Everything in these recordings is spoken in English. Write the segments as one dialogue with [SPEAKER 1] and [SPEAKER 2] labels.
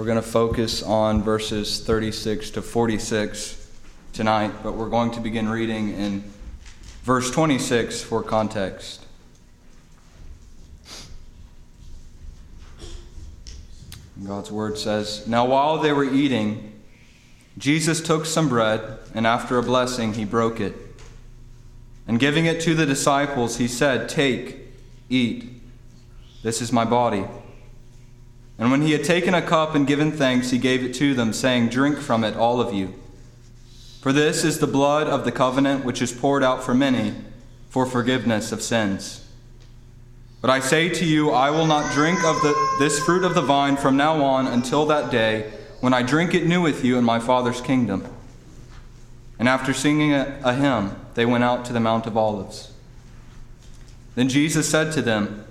[SPEAKER 1] We're going to focus on verses 36 to 46 tonight, but we're going to begin reading in verse 26 for context. God's word says Now while they were eating, Jesus took some bread, and after a blessing, he broke it. And giving it to the disciples, he said, Take, eat. This is my body. And when he had taken a cup and given thanks, he gave it to them, saying, Drink from it, all of you. For this is the blood of the covenant which is poured out for many for forgiveness of sins. But I say to you, I will not drink of the, this fruit of the vine from now on until that day when I drink it new with you in my Father's kingdom. And after singing a, a hymn, they went out to the Mount of Olives. Then Jesus said to them,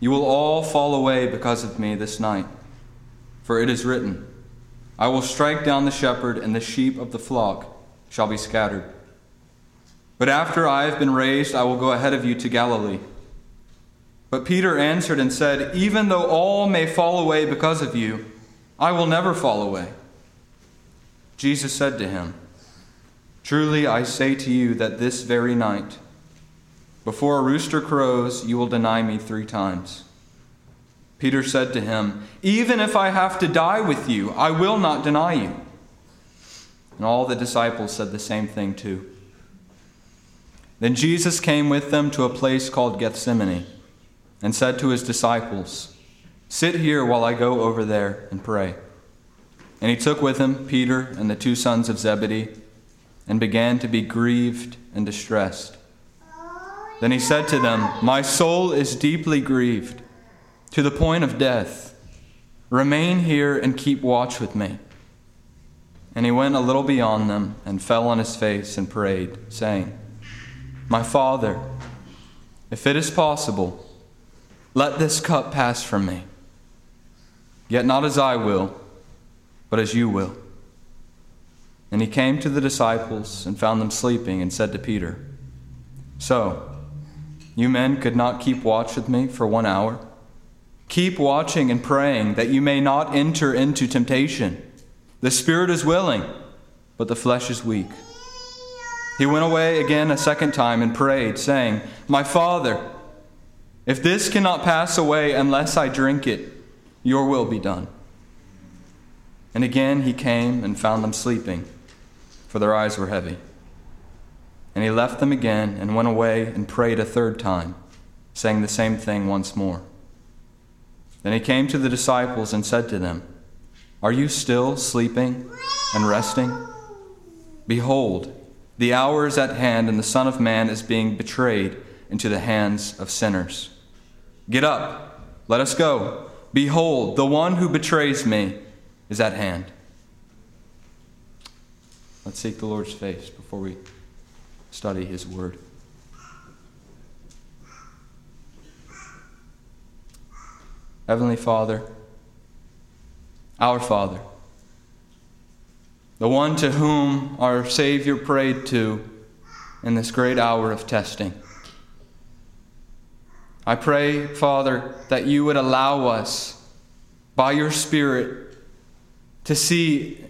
[SPEAKER 1] You will all fall away because of me this night, for it is written, I will strike down the shepherd, and the sheep of the flock shall be scattered. But after I have been raised, I will go ahead of you to Galilee. But Peter answered and said, Even though all may fall away because of you, I will never fall away. Jesus said to him, Truly I say to you that this very night, before a rooster crows, you will deny me three times. Peter said to him, Even if I have to die with you, I will not deny you. And all the disciples said the same thing too. Then Jesus came with them to a place called Gethsemane and said to his disciples, Sit here while I go over there and pray. And he took with him Peter and the two sons of Zebedee and began to be grieved and distressed. Then he said to them, My soul is deeply grieved to the point of death. Remain here and keep watch with me. And he went a little beyond them and fell on his face and prayed, saying, My Father, if it is possible, let this cup pass from me. Yet not as I will, but as you will. And he came to the disciples and found them sleeping and said to Peter, So, you men could not keep watch with me for one hour? Keep watching and praying that you may not enter into temptation. The spirit is willing, but the flesh is weak. He went away again a second time and prayed, saying, My Father, if this cannot pass away unless I drink it, your will be done. And again he came and found them sleeping, for their eyes were heavy. And he left them again and went away and prayed a third time, saying the same thing once more. Then he came to the disciples and said to them, Are you still sleeping and resting? Behold, the hour is at hand, and the Son of Man is being betrayed into the hands of sinners. Get up, let us go. Behold, the one who betrays me is at hand. Let's seek the Lord's face before we study his word. Heavenly Father, our Father, the one to whom our Savior prayed to in this great hour of testing. I pray, Father, that you would allow us by your Spirit to see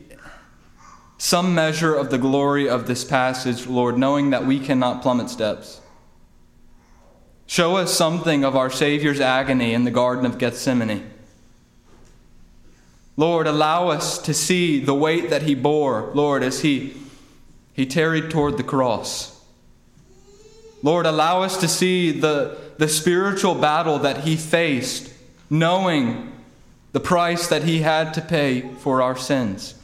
[SPEAKER 1] some measure of the glory of this passage, Lord, knowing that we cannot plummet depths. Show us something of our Savior's agony in the Garden of Gethsemane. Lord, allow us to see the weight that he bore, Lord, as he, he tarried toward the cross. Lord, allow us to see the, the spiritual battle that he faced, knowing the price that he had to pay for our sins.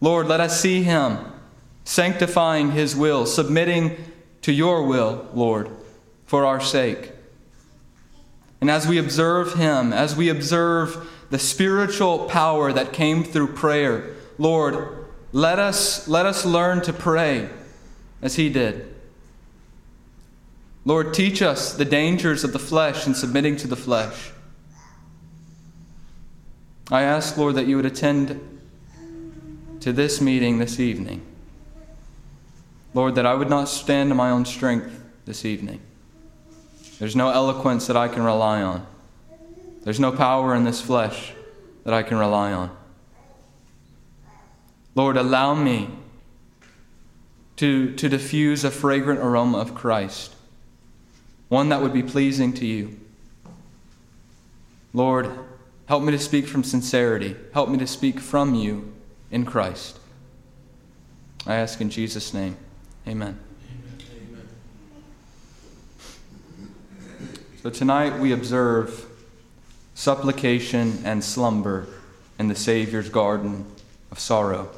[SPEAKER 1] Lord, let us see him sanctifying his will, submitting to your will, Lord, for our sake. And as we observe him, as we observe the spiritual power that came through prayer, Lord, let us, let us learn to pray as he did. Lord, teach us the dangers of the flesh and submitting to the flesh. I ask, Lord, that you would attend to this meeting this evening. Lord, that I would not stand in my own strength this evening. There's no eloquence that I can rely on. There's no power in this flesh that I can rely on. Lord, allow me to, to diffuse a fragrant aroma of Christ, one that would be pleasing to you. Lord, help me to speak from sincerity. Help me to speak from you in Christ. I ask in Jesus' name. Amen. Amen. So tonight we observe supplication and slumber in the Savior's garden of sorrow.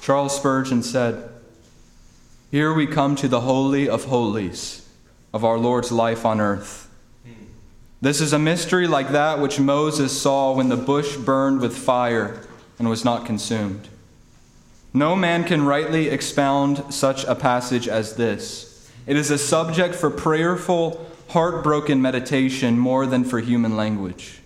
[SPEAKER 1] Charles Spurgeon said, Here we come to the Holy of Holies of our Lord's life on earth. This is a mystery like that which Moses saw when the bush burned with fire and was not consumed. No man can rightly expound such a passage as this. It is a subject for prayerful, heartbroken meditation more than for human language.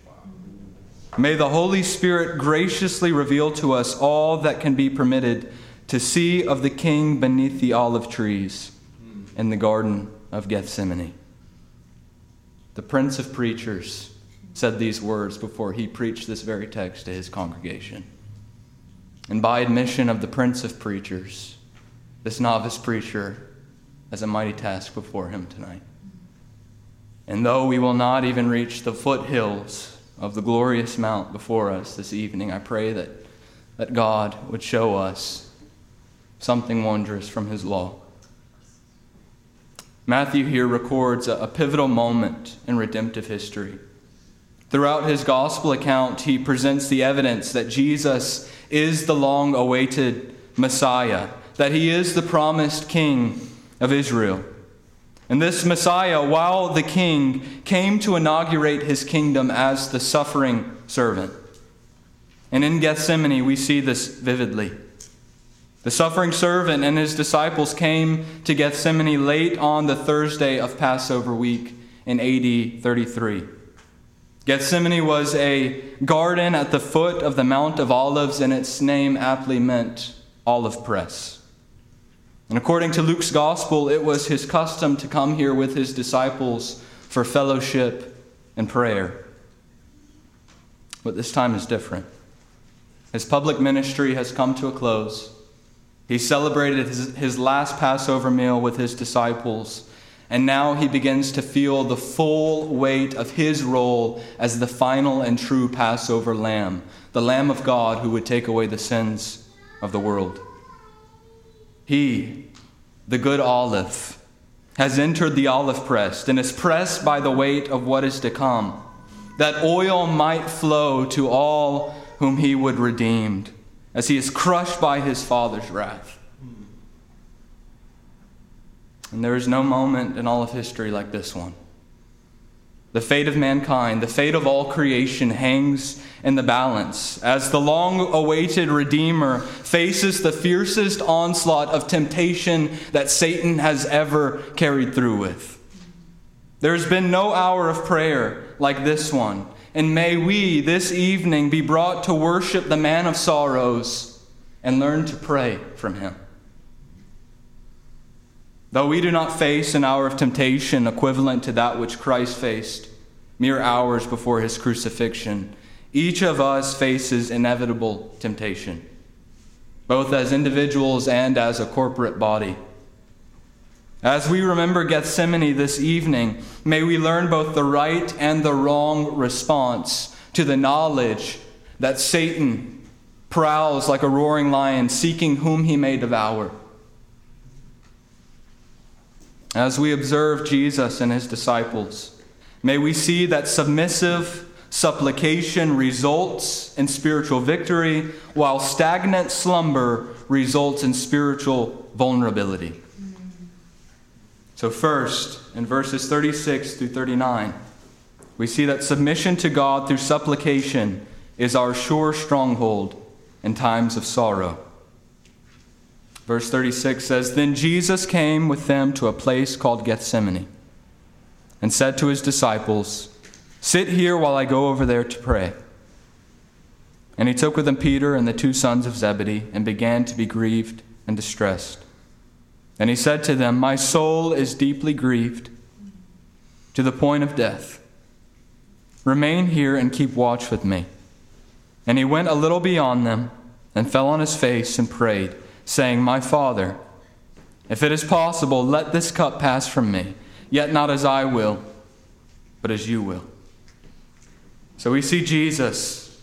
[SPEAKER 1] May the Holy Spirit graciously reveal to us all that can be permitted to see of the King beneath the olive trees in the Garden of Gethsemane. The Prince of Preachers said these words before he preached this very text to his congregation. And by admission of the Prince of Preachers, this novice preacher has a mighty task before him tonight. And though we will not even reach the foothills of the glorious mount before us this evening, I pray that, that God would show us something wondrous from His law. Matthew here records a, pivotal moment in redemptive history. Throughout his gospel account, he presents the evidence that Jesus is the long awaited Messiah, that he is the promised King of Israel. And this Messiah, while the king, came to inaugurate his kingdom as the suffering servant. And in Gethsemane, we see this vividly. The suffering servant and his disciples came to Gethsemane late on the Thursday of Passover week in AD 33. Gethsemane was a garden at the foot of the Mount of Olives, and its name aptly meant olive press. And according to Luke's gospel, it was his custom to come here with his disciples for fellowship and prayer. But this time is different. His public ministry has come to a close. He celebrated his, his last Passover meal with his disciples, and now he begins to feel the full weight of his role as the final and true Passover lamb, the Lamb of God who would take away the sins of the world. He, the good olive, has entered the olive press and is pressed by the weight of what is to come, that oil might flow to all whom he would redeem, as he is crushed by his Father's wrath. And there is no moment in all of history like this one. The fate of mankind, the fate of all creation hangs in the balance as the long awaited Redeemer faces the fiercest onslaught of temptation that Satan has ever carried through with. There's been no hour of prayer like this one. And may we this evening be brought to worship the man of sorrows and learn to pray from him. Though we do not face an hour of temptation equivalent to that which Christ faced mere hours before his crucifixion, each of us faces inevitable temptation, both as individuals and as a corporate body. As we remember Gethsemane this evening, may we learn both the right and the wrong response to the knowledge that Satan prowls like a roaring lion, seeking whom he may devour. As we observe Jesus and his disciples, may we see that submissive supplication results in spiritual victory, while stagnant slumber results in spiritual vulnerability. So, first, in verses 36 through 39, we see that submission to God through supplication is our sure stronghold in times of sorrow. Verse 36 says Then Jesus came with them to a place called Gethsemane and said to his disciples, Sit here while I go over there to pray. And he took with him Peter and the two sons of Zebedee and began to be grieved and distressed. And he said to them, My soul is deeply grieved to the point of death. Remain here and keep watch with me. And he went a little beyond them and fell on his face and prayed, saying, My Father, if it is possible, let this cup pass from me, yet not as I will, but as you will. So we see Jesus,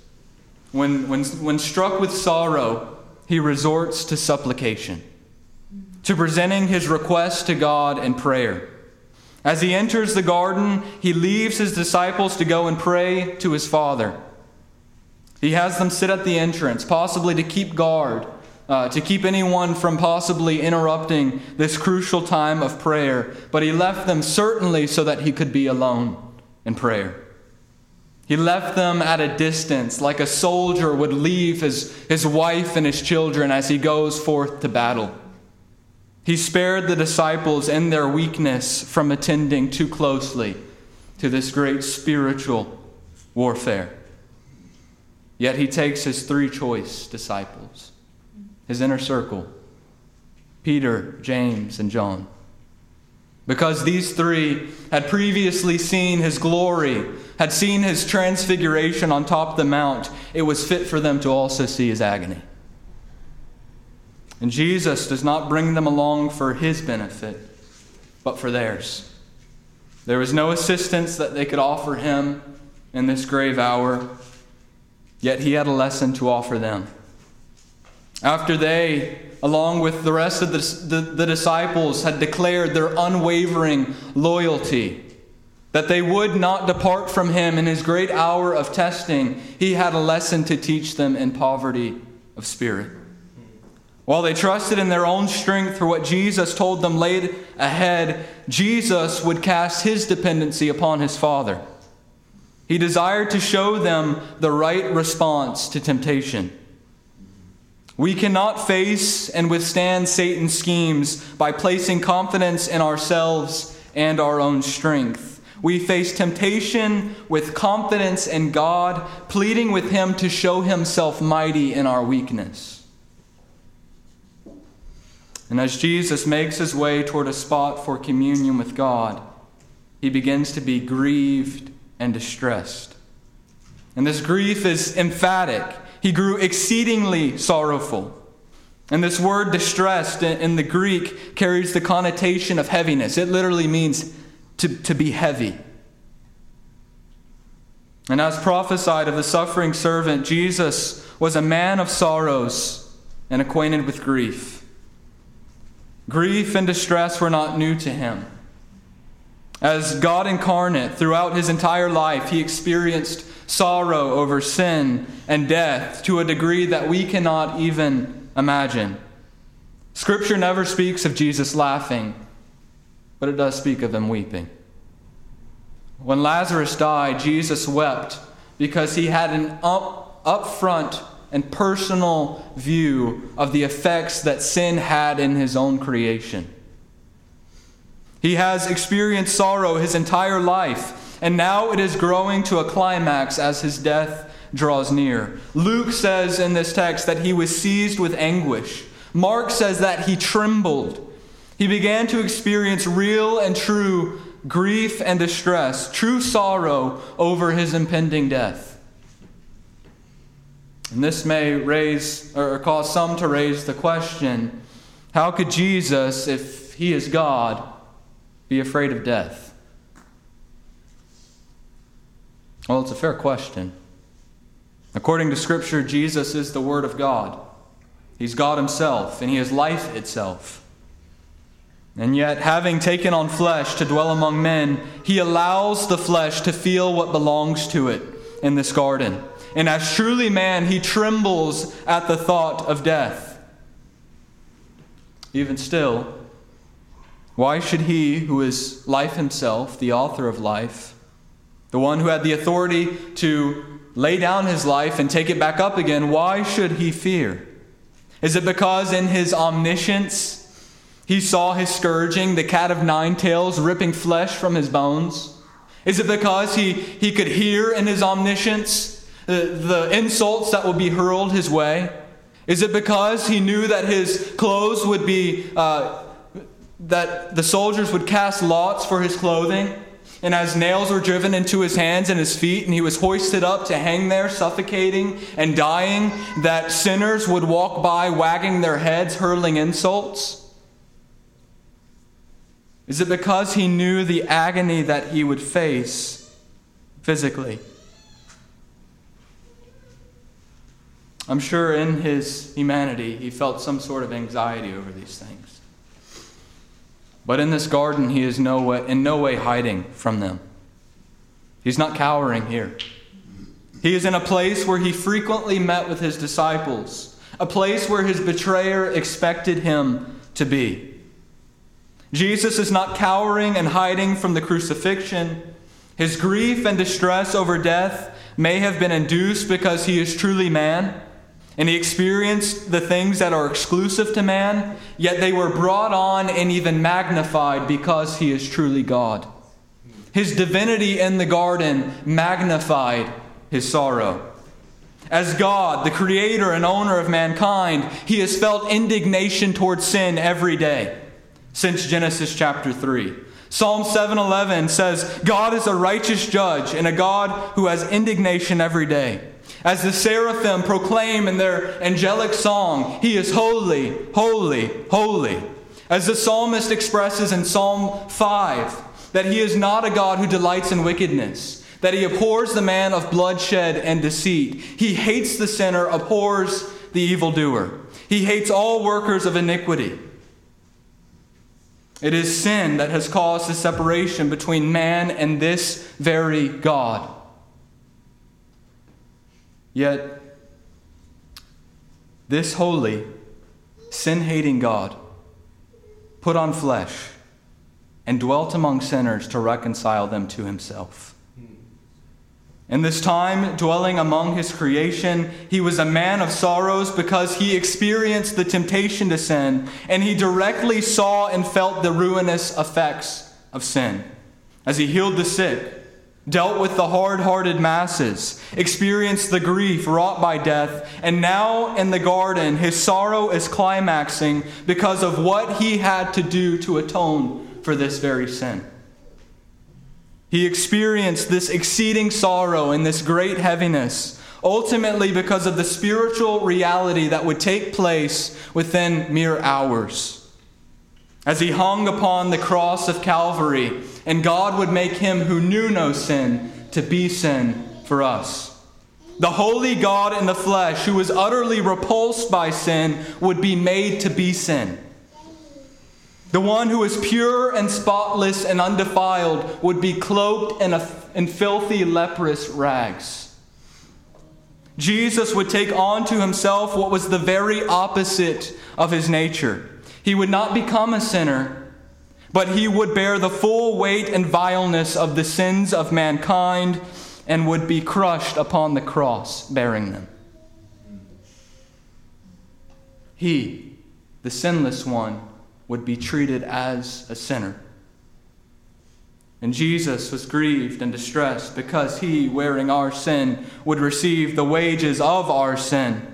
[SPEAKER 1] when, when, when struck with sorrow, he resorts to supplication, to presenting his request to God in prayer. As he enters the garden, he leaves his disciples to go and pray to his Father. He has them sit at the entrance, possibly to keep guard, uh, to keep anyone from possibly interrupting this crucial time of prayer. But he left them certainly so that he could be alone in prayer. He left them at a distance, like a soldier would leave his, his wife and his children as he goes forth to battle. He spared the disciples in their weakness from attending too closely to this great spiritual warfare. Yet he takes his three choice disciples, his inner circle Peter, James, and John. Because these three had previously seen his glory, had seen his transfiguration on top of the mount, it was fit for them to also see his agony. And Jesus does not bring them along for his benefit, but for theirs. There was no assistance that they could offer him in this grave hour, yet he had a lesson to offer them. After they, along with the rest of the, the, the disciples, had declared their unwavering loyalty, that they would not depart from him in his great hour of testing, he had a lesson to teach them in poverty of spirit. While they trusted in their own strength for what Jesus told them laid ahead, Jesus would cast his dependency upon his Father. He desired to show them the right response to temptation. We cannot face and withstand Satan's schemes by placing confidence in ourselves and our own strength. We face temptation with confidence in God, pleading with Him to show Himself mighty in our weakness. And as Jesus makes his way toward a spot for communion with God, he begins to be grieved and distressed. And this grief is emphatic. He grew exceedingly sorrowful. And this word distressed in the Greek carries the connotation of heaviness. It literally means to, to be heavy. And as prophesied of the suffering servant, Jesus was a man of sorrows and acquainted with grief. Grief and distress were not new to him. As God incarnate, throughout his entire life, he experienced sorrow over sin and death to a degree that we cannot even imagine. Scripture never speaks of Jesus laughing, but it does speak of him weeping. When Lazarus died, Jesus wept because he had an up, upfront and personal view of the effects that sin had in his own creation. He has experienced sorrow his entire life, and now it is growing to a climax as his death draws near. Luke says in this text that he was seized with anguish. Mark says that he trembled. He began to experience real and true grief and distress, true sorrow over his impending death. And this may raise or cause some to raise the question how could Jesus, if he is God, be afraid of death? Well, it's a fair question. According to Scripture, Jesus is the Word of God. He's God Himself, and He is life itself. And yet, having taken on flesh to dwell among men, He allows the flesh to feel what belongs to it in this garden and as truly man, he trembles at the thought of death. Even still, why should he, who is life himself, the author of life, the one who had the authority to lay down his life and take it back up again, why should he fear? Is it because in his omniscience he saw his scourging, the cat of nine tails ripping flesh from his bones? Is it because he, he could hear in his omniscience the, insults that would be hurled his way? Is it because he knew that his clothes would be, uh, that the soldiers would cast lots for his clothing? And as nails were driven into his hands and his feet, and he was hoisted up to hang there, suffocating and dying, that sinners would walk by wagging their heads, hurling insults? Is it because he knew the agony that he would face physically? I'm sure in his humanity he felt some sort of anxiety over these things. But in this garden, he is no way, in no way hiding from them. He's not cowering here. He is in a place where he frequently met with his disciples, a place where his betrayer expected him to be. Jesus is not cowering and hiding from the crucifixion. His grief and distress over death may have been induced because he is truly man and he experienced the things that are exclusive to man, yet they were brought on and even magnified because he is truly God. His divinity in the garden magnified his sorrow. As God, the creator and owner of mankind, he has felt indignation towards sin every day since Genesis chapter 3. Psalm 7:11 says, "God is a righteous judge and a God who has indignation every day." As the seraphim proclaim in their angelic song, He is holy, holy, holy. As the psalmist expresses in Psalm 5, that He is not a God who delights in wickedness, that He abhors the man of bloodshed and deceit. He hates the sinner, abhors the evildoer. He hates all workers of iniquity. It is sin that has caused the separation between man and this very God. Yet, this holy, sin hating God put on flesh and dwelt among sinners to reconcile them to himself. In this time, dwelling among his creation, he was a man of sorrows because he experienced the temptation to sin, and he directly saw and felt the ruinous effects of sin. As he healed the sick, dealt with the hard hearted masses, experienced the grief wrought by death, and now in the garden, his sorrow is climaxing because of what he had to do to atone for this very sin. He experienced this exceeding sorrow and this great heaviness, ultimately because of the spiritual reality that would take place within mere hours. As he hung upon the cross of Calvary, and God would make him who knew no sin to be sin for us. The holy God in the flesh, who was utterly repulsed by sin, would be made to be sin. The one who is pure and spotless and undefiled would be cloaked in, a, in filthy, leprous rags. Jesus would take on to himself what was the very opposite of his nature. He would not become a sinner, but he would bear the full weight and vileness of the sins of mankind and would be crushed upon the cross, bearing them. He, the sinless one, would be treated as a sinner. And Jesus was grieved and distressed because he, wearing our sin, would receive the wages of our sin.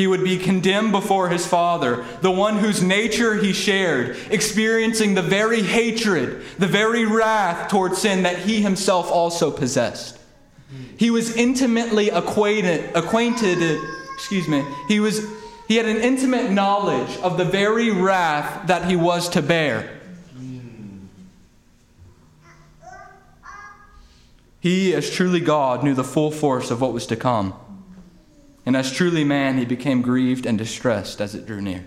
[SPEAKER 1] He would be condemned before his Father, the one whose nature he shared, experiencing the very hatred, the very wrath toward sin that he himself also possessed. He was intimately acquainted, acquainted excuse me, he was he had an intimate knowledge of the very wrath that he was to bear. He, as truly God, knew the full force of what was to come. And as truly man, he became grieved and distressed as it drew near.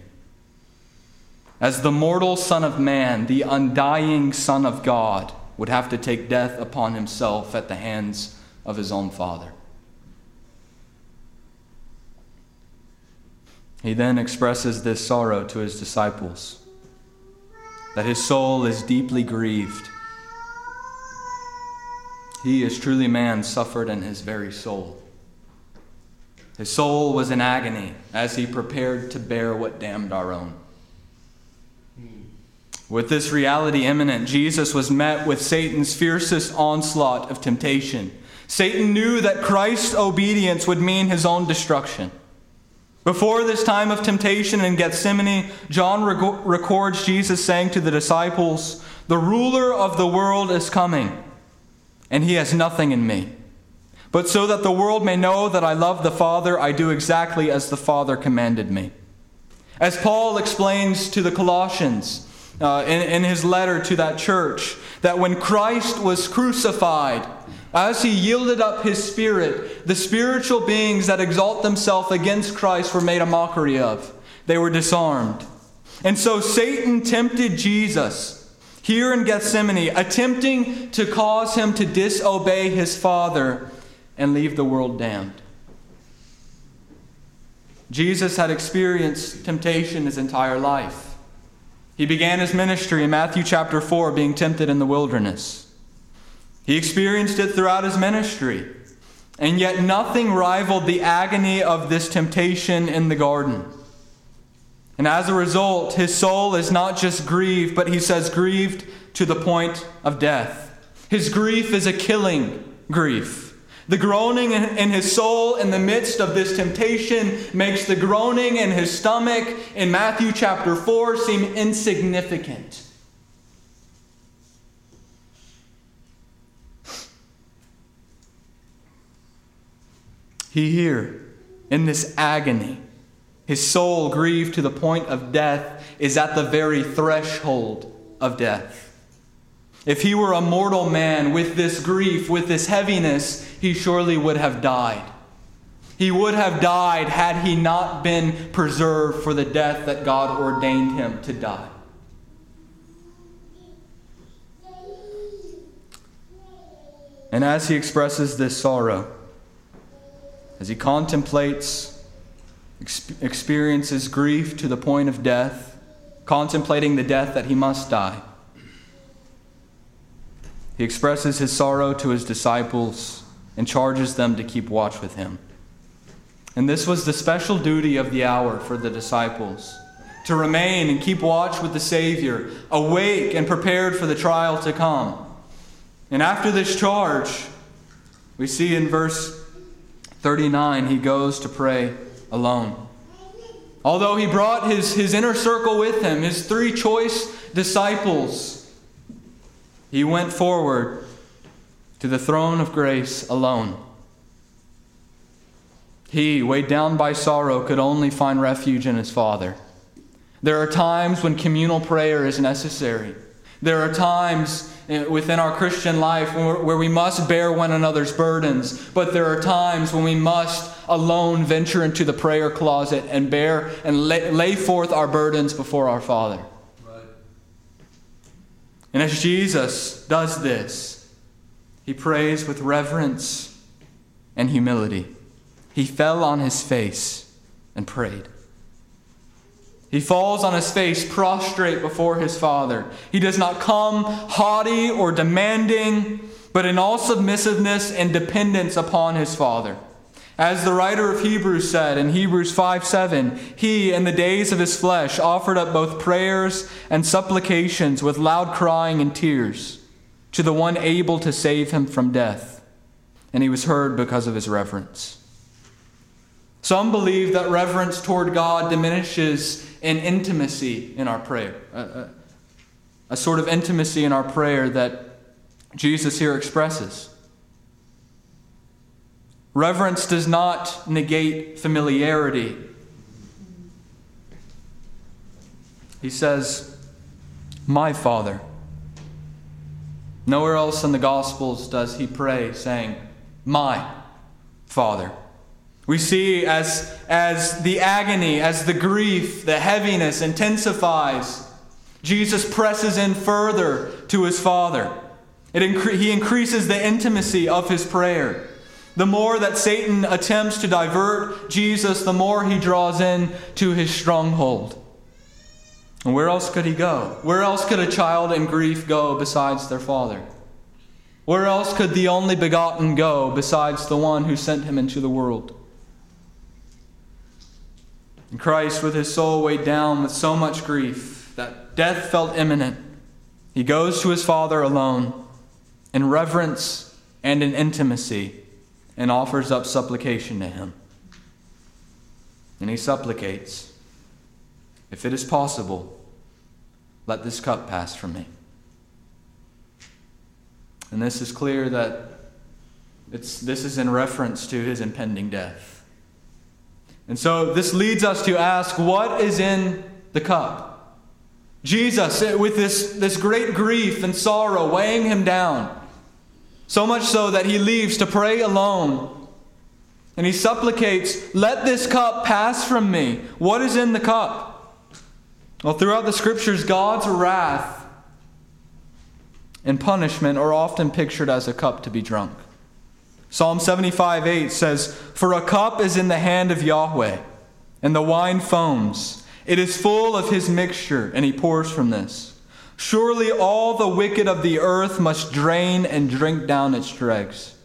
[SPEAKER 1] As the mortal Son of Man, the undying Son of God, would have to take death upon himself at the hands of his own Father. He then expresses this sorrow to his disciples that his soul is deeply grieved. He, as truly man, suffered in his very soul. His soul was in agony as he prepared to bear what damned our own. With this reality imminent, Jesus was met with Satan's fiercest onslaught of temptation. Satan knew that Christ's obedience would mean his own destruction. Before this time of temptation in Gethsemane, John records Jesus saying to the disciples, The ruler of the world is coming. and he has nothing in me. But so that the world may know that I love the Father, I do exactly as the Father commanded me. As Paul explains to the Colossians uh, in, in his letter to that church, that when Christ was crucified, as he yielded up his spirit, the spiritual beings that exalt themselves against Christ were made a mockery of. They were disarmed. And so Satan tempted Jesus here in Gethsemane, attempting to cause him to disobey his Father and leave the world damned. Jesus had experienced temptation his entire life. He began his ministry in Matthew chapter 4, being tempted in the wilderness. He experienced it throughout his ministry, and yet nothing rivaled the agony of this temptation in the garden. And as a result, his soul is not just grieved, but he says grieved to the point of death. His grief is a killing grief. The groaning in his soul in the midst of this temptation makes the groaning in his stomach in Matthew chapter 4 seem insignificant. He here, in this agony, his soul grieved to the point of death, is at the very threshold of death. If he were a mortal man with this grief, with this heaviness, he surely would have died. He would have died had he not been preserved for the death that God ordained him to die. And as he expresses this sorrow, as he contemplates, experiences grief to the point of death, contemplating the death that he must die, he expresses his sorrow to his disciples and charges them to keep watch with him. And this was the special duty of the hour for the disciples to remain and keep watch with the Savior, awake and prepared for the trial to come. And after this charge, we see in verse 39, he goes to pray alone. Although he brought his, his inner circle with him, his three choice disciples, he went forward to the throne of grace alone. He, weighed down by sorrow, could only find refuge in his Father. There are times when communal prayer is necessary. There are times eh, within our Christian life where we must bear one another's burdens, but there are times when we must alone venture into the prayer closet and bear and lay, lay forth our burdens before our Father. And as Jesus does this, he prays with reverence and humility. He fell on his face and prayed. He falls on his face prostrate before his Father. He does not come haughty or demanding, but in all submissiveness and dependence upon his Father. As the writer of Hebrews said in Hebrews 5 7, he, in the days of his flesh, offered up both prayers and supplications with loud crying and tears to the one able to save him from death, and he was heard because of his reverence. Some believe that reverence toward God diminishes in intimacy in our prayer, a, a, a sort of intimacy in our prayer that Jesus here expresses. Reverence does not negate familiarity. He says, My Father. Nowhere else in the Gospels does he pray saying, My Father. We see as, as the agony, as the grief, the heaviness intensifies, Jesus presses in further to his Father. It incre- he increases the intimacy of his prayer. The more that Satan attempts to divert Jesus, the more he draws in to his stronghold. And where else could he go? Where else could a child in grief go besides their father? Where else could the only begotten go besides the one who sent him into the world? And Christ, with his soul weighed down with so much grief that death felt imminent, he goes to his Father alone in reverence and in intimacy and offers up supplication to him. And he supplicates, If it is possible, let this cup pass from me. And this is clear that it's, this is in reference to his impending death. And so this leads us to ask what is in the cup? Jesus, with this, this great grief and sorrow weighing him down, so much so that he leaves to pray alone. And he supplicates, Let this cup pass from me. What is in the cup? Well, throughout the scriptures, God's wrath and punishment are often pictured as a cup to be drunk. Psalm 75 8 says, For a cup is in the hand of Yahweh, and the wine foams. It is full of his mixture, and he pours from this. Surely all the wicked of the earth must drain and drink down its dregs.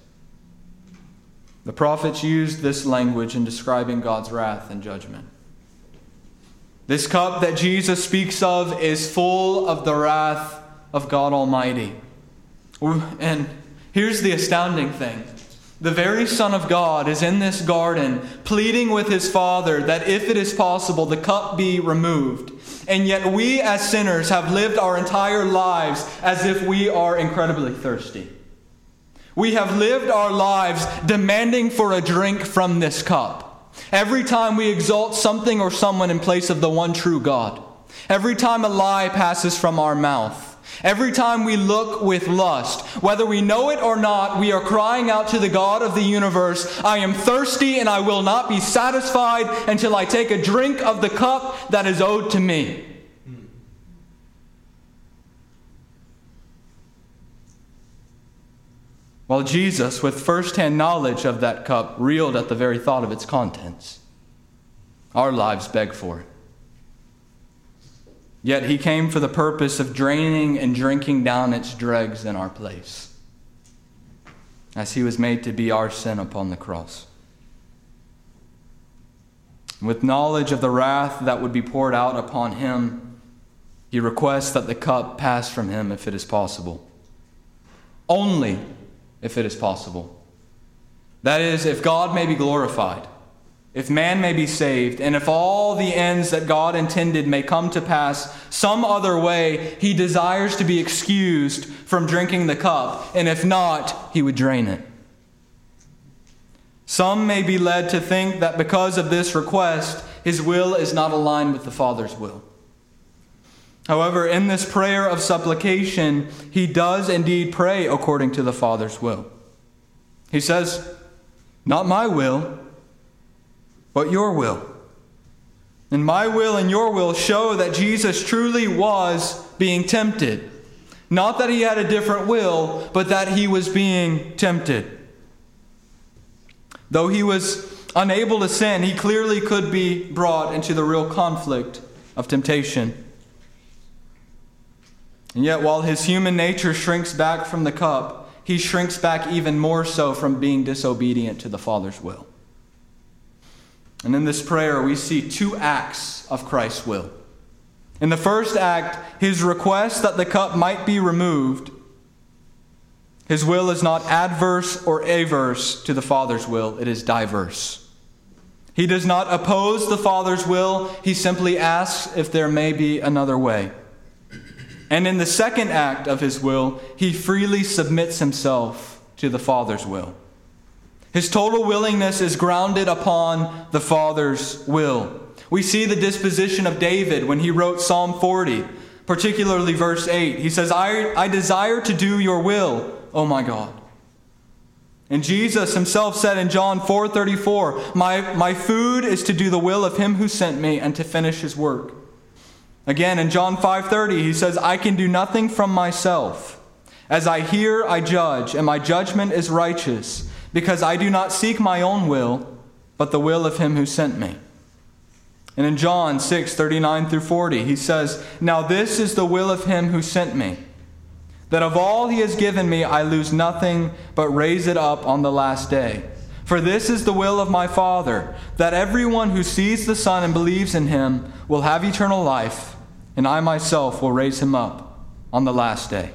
[SPEAKER 1] The prophets used this language in describing God's wrath and judgment. This cup that Jesus speaks of is full of the wrath of God Almighty. And here's the astounding thing the very Son of God is in this garden pleading with his Father that if it is possible, the cup be removed. And yet, we as sinners have lived our entire lives as if we are incredibly thirsty. We have lived our lives demanding for a drink from this cup. Every time we exalt something or someone in place of the one true God, every time a lie passes from our mouth, Every time we look with lust, whether we know it or not, we are crying out to the God of the universe, I am thirsty and I will not be satisfied until I take a drink of the cup that is owed to me. While Jesus, with first hand knowledge of that cup, reeled at the very thought of its contents, our lives beg for it. Yet he came for the purpose of draining and drinking down its dregs in our place, as he was made to be our sin upon the cross. With knowledge of the wrath that would be poured out upon him, he requests that the cup pass from him if it is possible. Only if it is possible. That is, if God may be glorified if man may be saved, and if all the ends that God intended may come to pass some other way, he desires to be excused from drinking the cup, and if not, he would drain it. Some may be led to think that because of this request, his will is not aligned with the Father's will. However, in this prayer of supplication, he does indeed pray according to the Father's will. He says, Not my will but your will. And my will and your will show that Jesus truly was being tempted. Not that he had a different will, but that he was being tempted. Though he was unable to sin, he clearly could be brought into the real conflict of temptation. And yet, while his human nature shrinks back from the cup, he shrinks back even more so from being disobedient to the Father's will. And in this prayer, we see two acts of Christ's will. In the first act, his request that the cup might be removed. His will is not adverse or averse to the Father's will, it is diverse. He does not oppose the Father's will, he simply asks if there may be another way. And in the second act of his will, he freely submits himself to the Father's will. His total willingness is grounded upon the Father's will. We see the disposition of David when he wrote Psalm 40, particularly verse 8. He says, I, I desire to do your will, O my God. And Jesus himself said in John 4:34, my, my food is to do the will of him who sent me and to finish his work. Again in John 5:30, he says, I can do nothing from myself. As I hear, I judge, and my judgment is righteous because I do not seek my own will, but the will of him who sent me. And in John 6 39 through 40, he says, Now this is the will of him who sent me, that of all he has given me, I lose nothing, but raise it up on the last day. For this is the will of my Father, that everyone who sees the Son and believes in him will have eternal life, and I myself will raise him up on the last day.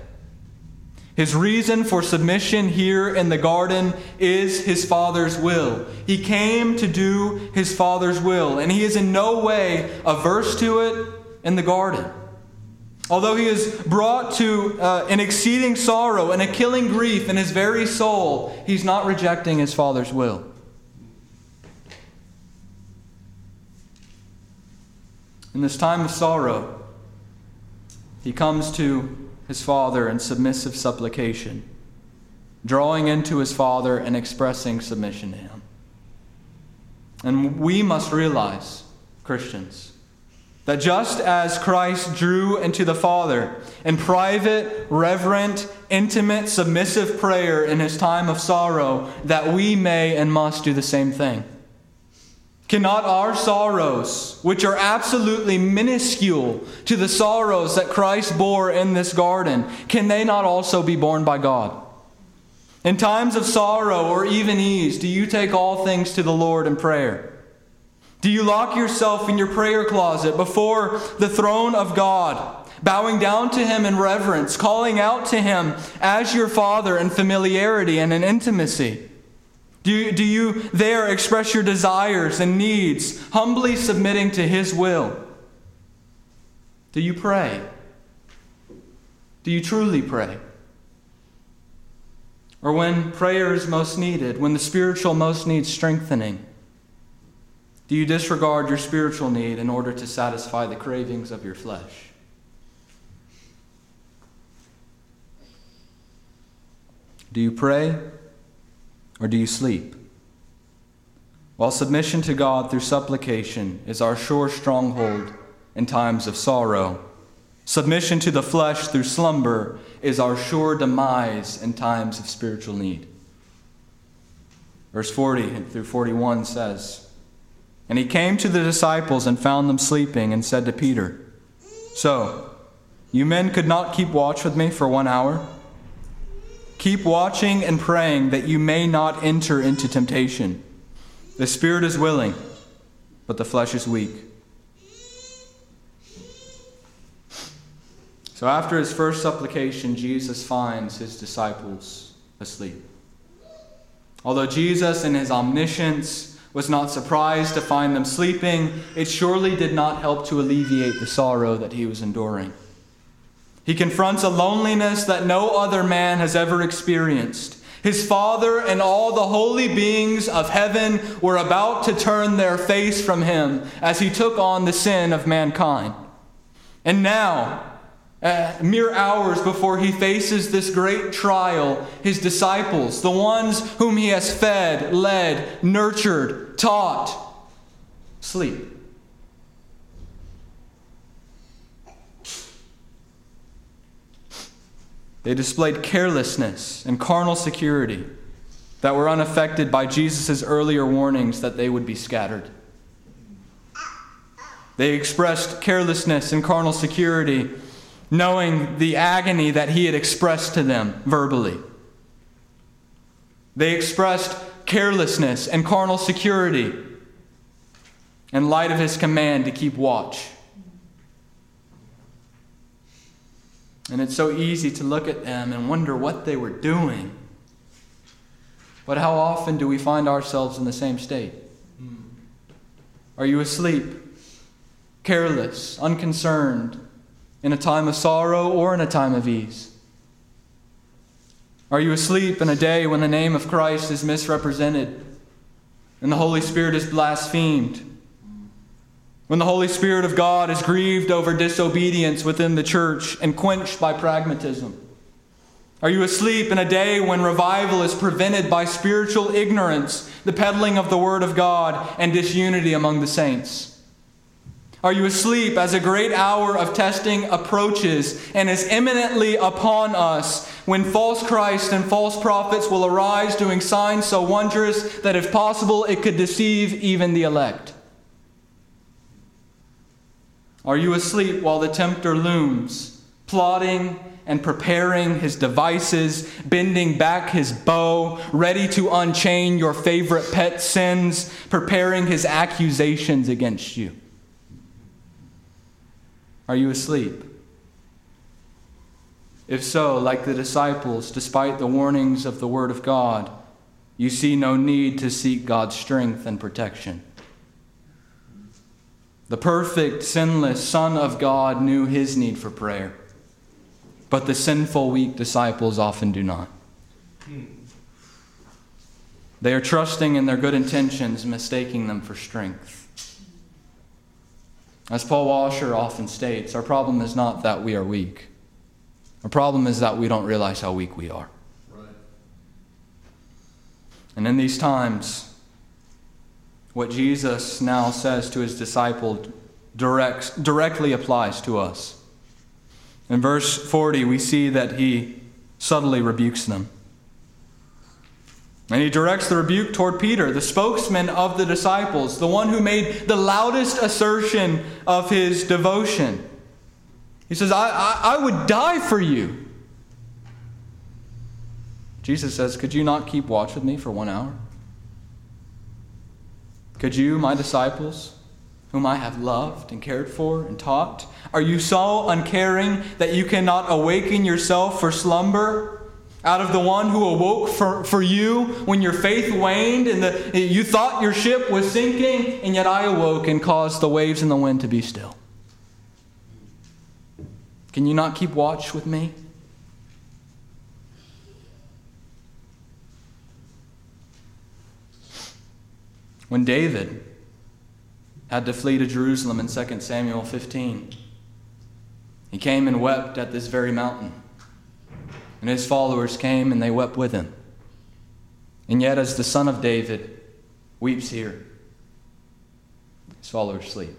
[SPEAKER 1] His reason for submission here in the garden is his Father's will. He came to do his Father's will, and he is in no way averse to it in the garden. Although he is brought to uh, an exceeding sorrow and a killing grief in his very soul, he's not rejecting his Father's will. In this time of sorrow, he comes to his Father in submissive supplication, drawing into his Father and expressing submission to him. And we must realize, Christians, that just as Christ drew into the Father in private, reverent, intimate, submissive prayer in his time of sorrow, that we may and must do the same thing. Cannot our sorrows, which are absolutely minuscule to the sorrows that Christ bore in this garden, can they not also be borne by God? In times of sorrow or even ease, do you take all things to the Lord in prayer? Do you lock yourself in your prayer closet before the throne of God, bowing down to Him in reverence, calling out to Him as your Father in familiarity and in intimacy? Do you, do you there express your desires and needs, humbly submitting to His will? Do you pray? Do you truly pray? Or when prayer is most needed, when the spiritual most needs strengthening, do you disregard your spiritual need in order to satisfy the cravings of your flesh? Do you pray or do you sleep? While submission to God through supplication is our sure stronghold in times of sorrow, submission to the flesh through slumber is our sure demise in times of spiritual need. Verse 40 through 41 says, And he came to the disciples and found them sleeping, and said to Peter, So, you men could not keep watch with me for one hour? Keep watching and praying that you may not enter into temptation. The spirit is willing, but the flesh is weak. So, after his first supplication, Jesus finds his disciples asleep. Although Jesus, in his omniscience, was not surprised to find them sleeping, it surely did not help to alleviate the sorrow that he was enduring. He confronts a loneliness that no other man has ever experienced. His Father and all the holy beings of heaven were about to turn their face from him as he took on the sin of mankind. And now, uh, mere hours before he faces this great trial, his disciples, the ones whom he has fed, led, nurtured, taught, sleep. They displayed carelessness and carnal security that were unaffected by Jesus' earlier warnings that they would be scattered. They expressed carelessness and carnal security, knowing the agony that he had expressed to them verbally. They expressed carelessness and carnal security in light of his command to keep watch. And it's so easy to look at them and wonder what they were doing. But how often do we find ourselves in the same state? Hmm. Are you asleep, careless, unconcerned, in a time of sorrow or in a time of ease? Are you asleep in a day when the name of Christ is misrepresented and the Holy Spirit is blasphemed? When the Holy Spirit of God is grieved over disobedience within the church and quenched by pragmatism? Are you asleep in a day when revival is prevented by spiritual ignorance, the peddling of the Word of God, and disunity among the saints? Are you asleep as a great hour of testing approaches and is imminently upon us when false Christ and false prophets will arise doing signs so wondrous that if possible it could deceive even the elect? Are you asleep while the tempter looms, plotting and preparing his devices, bending back his bow, ready to unchain your favorite pet sins, preparing his accusations against you? Are you asleep? If so, like the disciples, despite the warnings of the Word of God, you see no need to seek God's strength and protection. The perfect, sinless Son of God knew his need for prayer, but the sinful, weak disciples often do not. They are trusting in their good intentions, mistaking them for strength. As Paul Washer often states, our problem is not that we are weak. Our problem is that we don't realize how weak we are. Right. And in these times, what Jesus now says to his disciples directs, directly applies to us. In verse 40, we see that he subtly rebukes them. And he directs the rebuke toward Peter, the spokesman of the disciples, the one who made the loudest assertion of his devotion. He says, I, I, I, would die for you. Jesus says, Could you not keep watch with me for one hour? Could you, my disciples, whom I have loved and cared for and taught, are you so uncaring that you cannot awaken yourself for slumber? out of the one who awoke for, for you when your faith waned and the, you thought your ship was sinking, and yet I awoke and caused the waves and the wind to be still. Can you not keep watch with me? When David had to flee to Jerusalem in 2 Samuel 15, he came and wept at this very mountain. And his followers came and they wept with him. And yet, as the son of David weeps here, his followers sleep.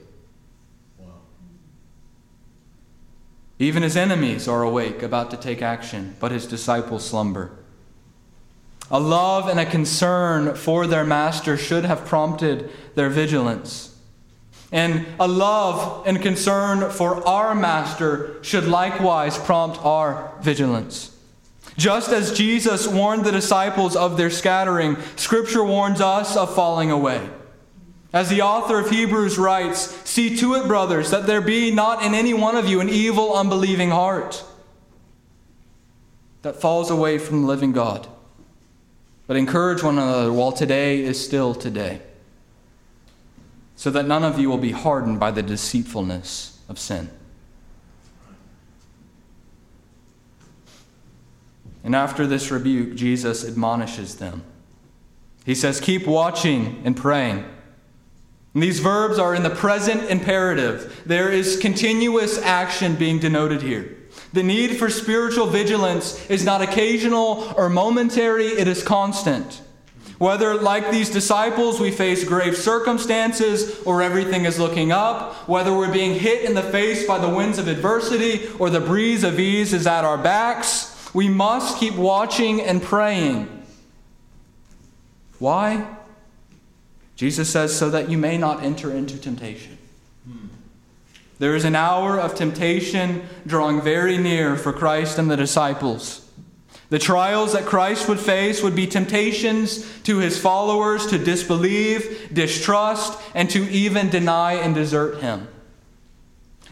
[SPEAKER 1] Even his enemies are awake, about to take action, but his disciples slumber. A love and a concern for their master should have prompted their vigilance. And a love and concern for our master should likewise prompt our vigilance. Just as Jesus warned the disciples of their scattering, Scripture warns us of falling away. As the author of Hebrews writes, See to it, brothers, that there be not in any one of you an evil, unbelieving heart that falls away from the living God. But encourage one another while today is still today, so that none of you will be hardened by the deceitfulness of sin. And after this rebuke, Jesus admonishes them. He says, Keep watching and praying. And these verbs are in the present imperative. There is continuous action being denoted here. The need for spiritual vigilance is not occasional or momentary, it is constant. Whether, like these disciples, we face grave circumstances or everything is looking up, whether we're being hit in the face by the winds of adversity or the breeze of ease is at our backs, we must keep watching and praying. Why? Jesus says, so that you may not enter into temptation. There is an hour of temptation drawing very near for Christ and the disciples. The trials that Christ would face would be temptations to his followers to disbelieve, distrust, and to even deny and desert him.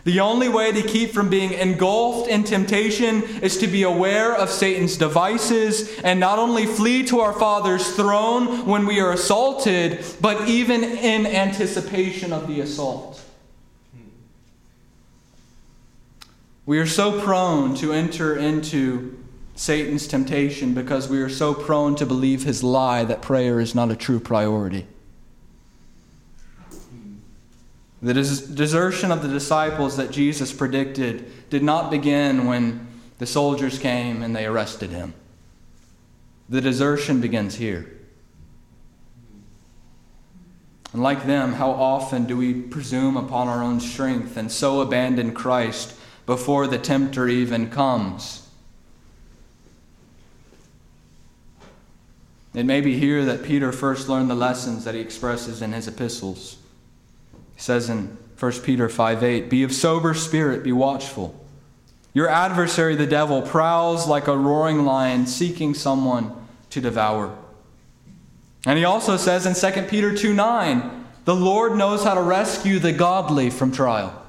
[SPEAKER 1] The only way to keep from being engulfed in temptation is to be aware of Satan's devices and not only flee to our Father's throne when we are assaulted, but even in anticipation of the assault. We are so prone to enter into Satan's temptation because we are so prone to believe his lie that prayer is not a true priority. The desertion of the disciples that Jesus predicted did not begin when the soldiers came and they arrested him. The desertion begins here. And like them, how often do we presume upon our own strength and so abandon Christ before the tempter even comes? It may be here that Peter first learned the lessons that he expresses in his epistles. He says in 1 Peter 5 8, Be of sober spirit, be watchful. Your adversary, the devil, prowls like a roaring lion seeking someone to devour. And he also says in 2 Peter 2 9, The Lord knows how to rescue the godly from trial.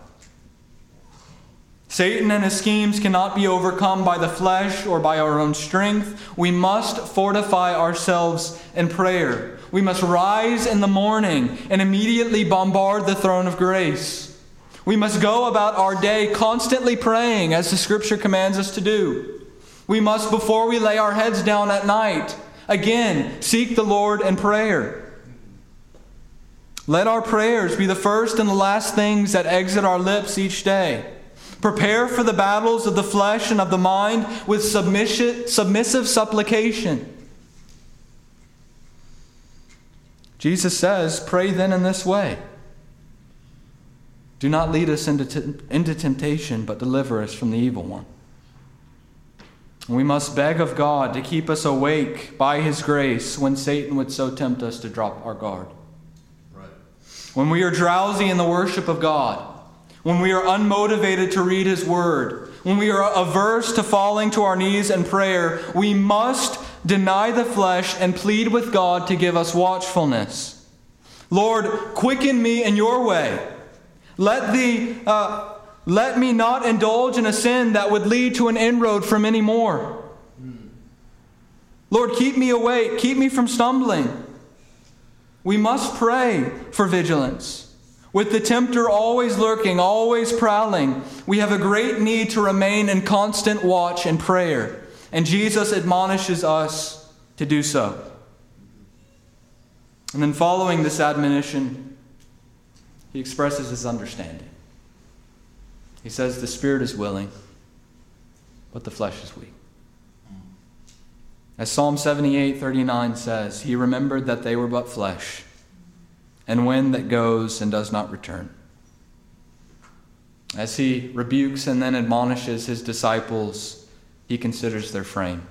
[SPEAKER 1] Satan and his schemes cannot be overcome by the flesh or by our own strength. We must fortify ourselves in prayer. We must rise in the morning and immediately bombard the throne of grace. We must go about our day constantly praying as the scripture commands us to do. We must, before we lay our heads down at night, again seek the Lord in prayer. Let our prayers be the first and the last things that exit our lips each day. Prepare for the battles of the flesh and of the mind with submissive supplication. Jesus says, Pray then in this way. Do not lead us into, t- into temptation, but deliver us from the evil one. We must beg of God to keep us awake by His grace when Satan would so tempt us to drop our guard. Right. When we are drowsy in the worship of God, when we are unmotivated to read His Word, when we are averse to falling to our knees in prayer, we must deny the flesh and plead with God to give us watchfulness. Lord, quicken me in your way. Let, the, uh, let me not indulge in a sin that would lead to an inroad from any more. Lord, keep me awake. Keep me from stumbling. We must pray for vigilance. With the tempter always lurking, always prowling, we have a great need to remain in constant watch and prayer. And Jesus admonishes us to do so. And then, following this admonition, he expresses his understanding. He says, The spirit is willing, but the flesh is weak. As Psalm 78 39 says, He remembered that they were but flesh and wind that goes and does not return. As he rebukes and then admonishes his disciples, he considers their frame.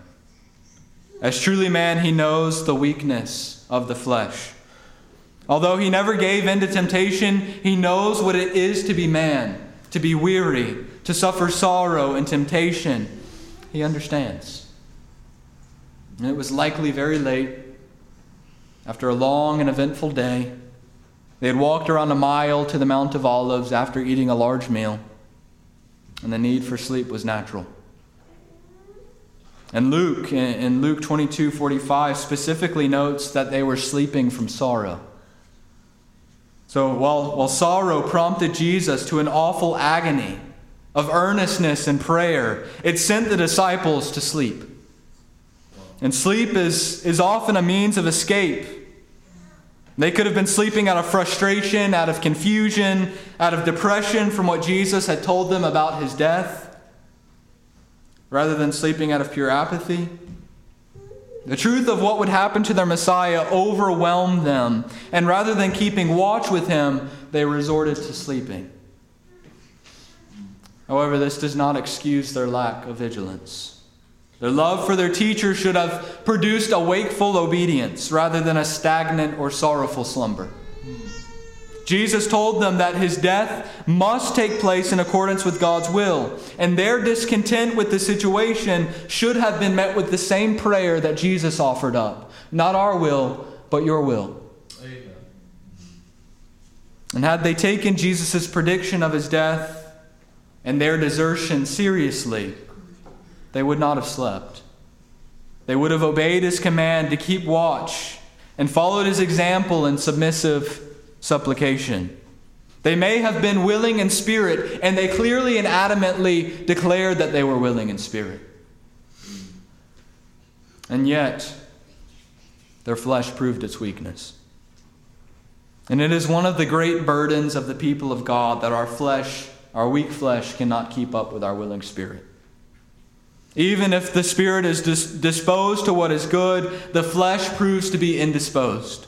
[SPEAKER 1] As truly man, he knows the weakness of the flesh. Although he never gave in to temptation, he knows what it is to be man, to be weary, to suffer sorrow and temptation. He understands. And it was likely very late, after a long and eventful day, they had walked around a mile to the Mount of Olives after eating a large meal, and the need for sleep was natural. And Luke, in Luke 22 45, specifically notes that they were sleeping from sorrow. So while, while sorrow prompted Jesus to an awful agony of earnestness and prayer, it sent the disciples to sleep. And sleep is, is often a means of escape they could have been sleeping out of frustration, out of confusion, out of depression from what Jesus had told them about his death, rather than sleeping out of pure apathy. The truth of what would happen to their Messiah overwhelmed them, and rather than keeping watch with him, they resorted to sleeping. However, this does not excuse their lack of vigilance. Their love for their teacher should have produced a wakeful obedience rather than a stagnant or sorrowful slumber. Jesus told them that his death must take place in accordance with God's will, and their discontent with the situation should have been met with the same prayer that Jesus offered up Not our will, but your will. Amen. And had they taken Jesus' prediction of his death and their desertion seriously, they would not have slept. They would have obeyed his command to keep watch and followed his example in submissive supplication. They may have been willing in spirit, and they clearly and adamantly declared that they were willing in spirit. And yet, their flesh proved its weakness. And it is one of the great burdens of the people of God that our flesh, our weak flesh, cannot keep up with our willing spirit. Even if the spirit is dis- disposed to what is good, the flesh proves to be indisposed.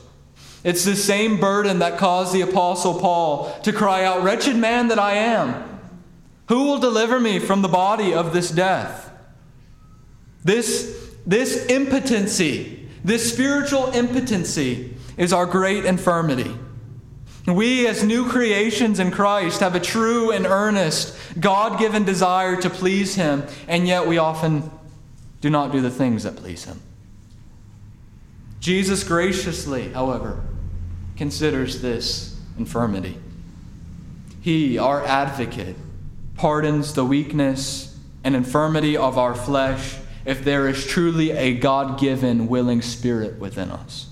[SPEAKER 1] It's the same burden that caused the Apostle Paul to cry out, Wretched man that I am! Who will deliver me from the body of this death? This, this impotency, this spiritual impotency, is our great infirmity. We, as new creations in Christ, have a true and earnest, God given desire to please Him, and yet we often do not do the things that please Him. Jesus graciously, however, considers this infirmity. He, our advocate, pardons the weakness and infirmity of our flesh if there is truly a God given willing spirit within us.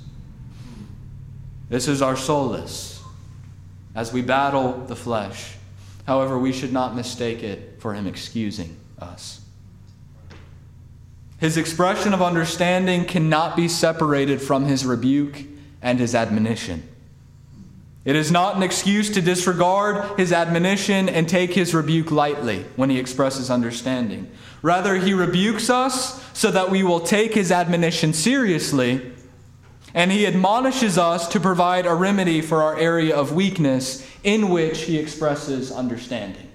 [SPEAKER 1] This is our solace as we battle the flesh. However, we should not mistake it for Him excusing us. His expression of understanding cannot be separated from His rebuke and His admonition. It is not an excuse to disregard his admonition and take his rebuke lightly when he expresses understanding. Rather, he rebukes us so that we will take his admonition seriously, and he admonishes us to provide a remedy for our area of weakness in which he expresses understanding.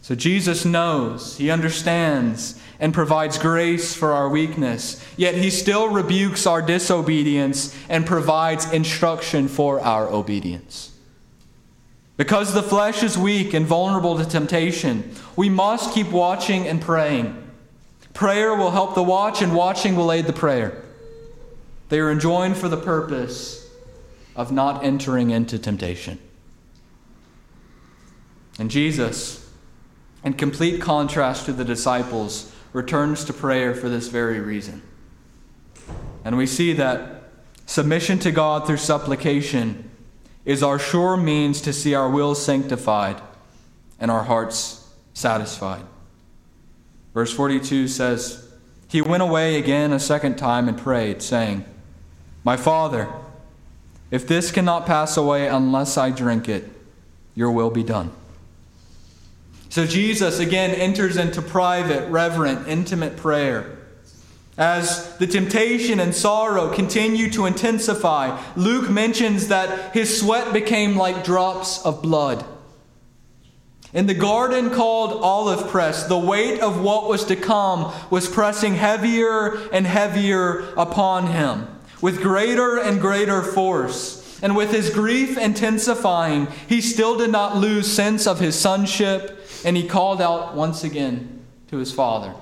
[SPEAKER 1] So Jesus knows, he understands, and provides grace for our weakness. Yet he still rebukes our disobedience and provides instruction for our obedience. Because the flesh is weak and vulnerable to temptation, we must keep watching and praying. Prayer will help the watch, and watching will aid the prayer. They are enjoined for the purpose of not entering into temptation. And Jesus, in complete contrast to the disciples, returns to prayer for this very reason. And we see that submission to God through supplication is our sure means to see our wills sanctified and our hearts satisfied. Verse 42 says, He went away again a second time and prayed, saying, My Father, if this cannot pass away unless I drink it, your will be done. So Jesus again enters into private, reverent, intimate prayer. As the temptation and sorrow continue to intensify, Luke mentions that his sweat became like drops of blood. In the garden called Olive Press, the weight of what was to come was pressing heavier and heavier upon him, with greater and greater force. And with his grief intensifying, he still did not lose sense of his sonship and he called out once again to his father.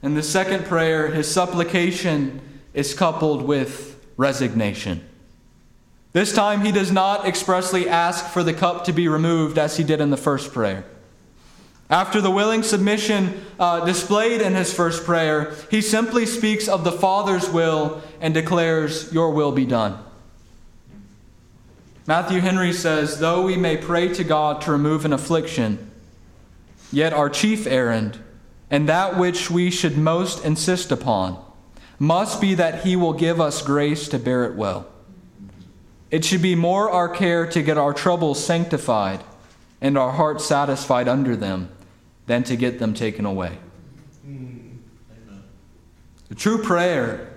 [SPEAKER 1] In the second prayer, his supplication is coupled with resignation. This time, he does not expressly ask for the cup to be removed as he did in the first prayer. After the willing submission uh, displayed in his first prayer, he simply speaks of the Father's will and declares, Your will be done. Matthew Henry says, Though we may pray to God to remove an affliction, yet our chief errand, and that which we should most insist upon, must be that He will give us grace to bear it well. It should be more our care to get our troubles sanctified and our hearts satisfied under them than to get them taken away. The true prayer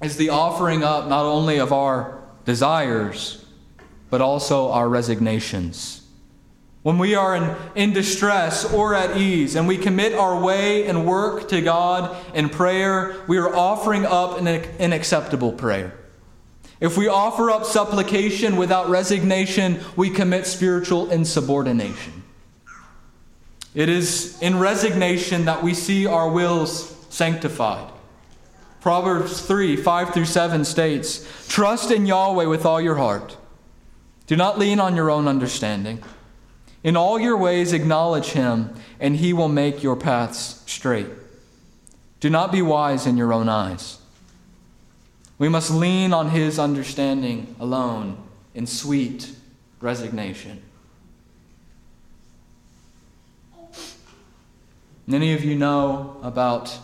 [SPEAKER 1] is the offering up not only of our desires, but also our resignations. When we are in, in distress or at ease and we commit our way and work to God in prayer, we are offering up an, an acceptable prayer. If we offer up supplication without resignation, we commit spiritual insubordination. It is in resignation that we see our wills sanctified. Proverbs 3 5 through 7 states, Trust in Yahweh with all your heart do not lean on your own understanding. In all your ways, acknowledge him, and he will make your paths straight. Do not be wise in your own eyes. We must lean on his understanding alone in sweet resignation. Many of you know about,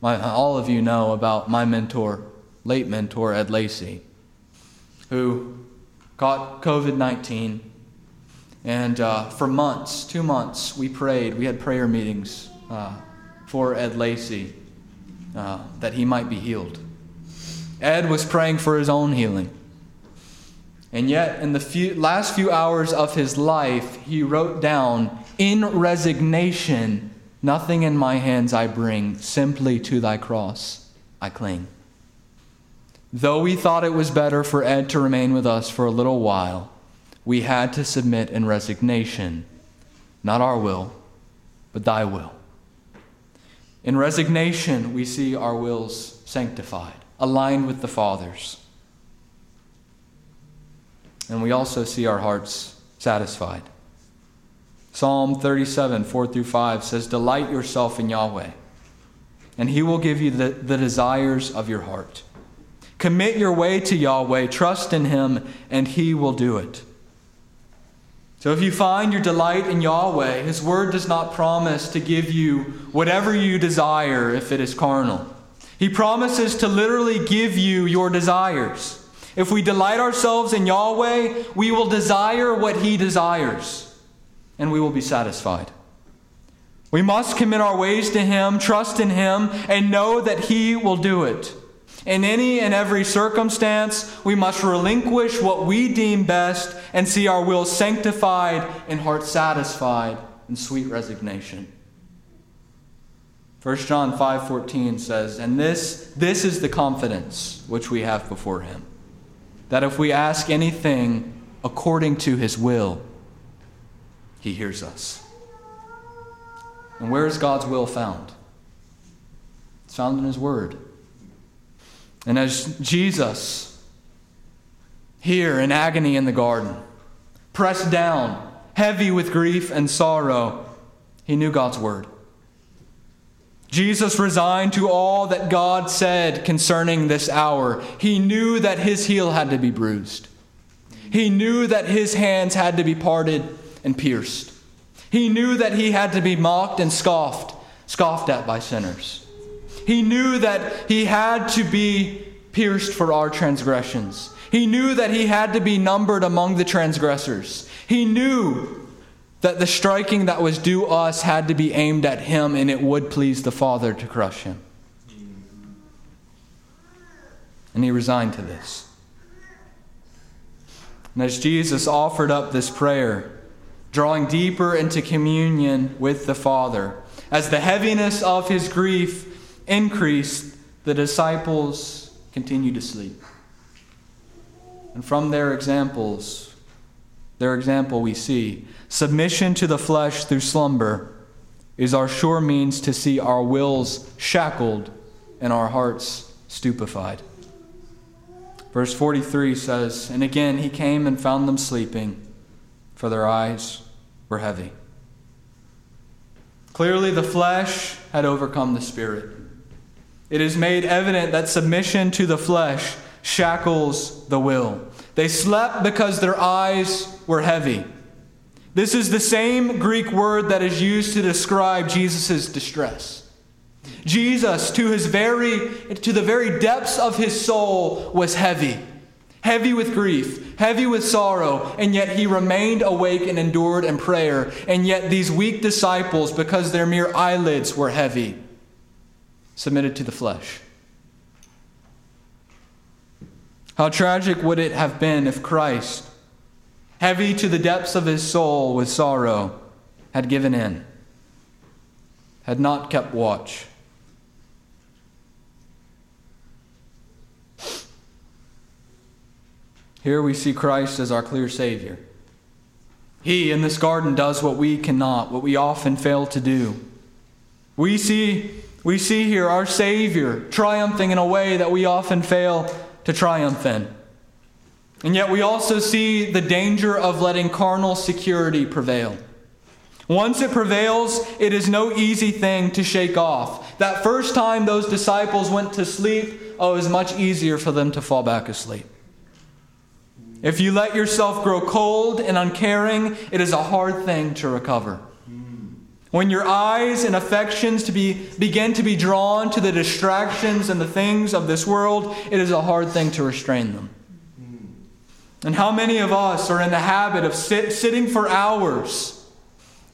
[SPEAKER 1] my, all of you know about my mentor, late mentor, Ed Lacey, who caught COVID 19. And uh, for months, two months, we prayed. We had prayer meetings uh, for Ed Lacey uh, that he might be healed. Ed was praying for his own healing. And yet, in the few, last few hours of his life, he wrote down, In resignation, nothing in my hands I bring, simply to thy cross I cling. Though we thought it was better for Ed to remain with us for a little while, we had to submit in resignation, not our will, but thy will. In resignation, we see our wills sanctified, aligned with the Father's. And we also see our hearts satisfied. Psalm 37, 4 through 5 says, Delight yourself in Yahweh, and he will give you the, the desires of your heart. Commit your way to Yahweh, trust in him, and he will do it. So if you find your delight in Yahweh, his word does not promise to give you whatever you desire if it is carnal. He promises to literally give you your desires. If we delight ourselves in Yahweh, we will desire what he desires, and we will be satisfied. We must commit our ways to him, trust in him, and know that he will do it. In any and every circumstance, we must relinquish what we deem best and see our will sanctified and heart satisfied in sweet resignation. 1 John 5:14 says, "And this this is the confidence which we have before him, that if we ask anything according to his will, he hears us." And where is God's will found? It's found in his word. And as Jesus, here in agony in the garden, pressed down, heavy with grief and sorrow, he knew God's word. Jesus resigned to all that God said concerning this hour. He knew that his heel had to be bruised. He knew that his hands had to be parted and pierced. He knew that he had to be mocked and scoffed, scoffed at by sinners. He knew that he had to be pierced for our transgressions. He knew that he had to be numbered among the transgressors. He knew that the striking that was due us had to be aimed at him and it would please the Father to crush him. And he resigned to this. And as Jesus offered up this prayer, drawing deeper into communion with the Father, as the heaviness of his grief increased, the disciples continued to sleep. And from their examples, their example, we see submission to the flesh through slumber is our sure means to see our wills shackled and our hearts stupefied. Verse 43 says, And again he came and found them sleeping, for their eyes were heavy. Clearly, the flesh had overcome the spirit. It is made evident that submission to the flesh shackles the will. They slept because their eyes were heavy. This is the same Greek word that is used to describe Jesus' distress. Jesus, to, his very, to the very depths of his soul, was heavy. Heavy with grief, heavy with sorrow, and yet he remained awake and endured in prayer. And yet these weak disciples, because their mere eyelids were heavy, submitted to the flesh. How tragic would it have been if Christ, heavy to the depths of his soul with sorrow, had given in, had not kept watch. Here we see Christ as our clear Savior. He in this garden does what we cannot, what we often fail to do. We see, we see here our Savior triumphing in a way that we often fail to triumph in. And yet we also see the danger of letting carnal security prevail. Once it prevails, it is no easy thing to shake off. That first time those disciples went to sleep, oh, it was much easier for them to fall back asleep. If you let yourself grow cold and uncaring, it is a hard thing to recover. When your eyes and affections to be, begin to be drawn to the distractions and the things of this world, it is a hard thing to restrain them. And how many of us are in the habit of sit, sitting for hours,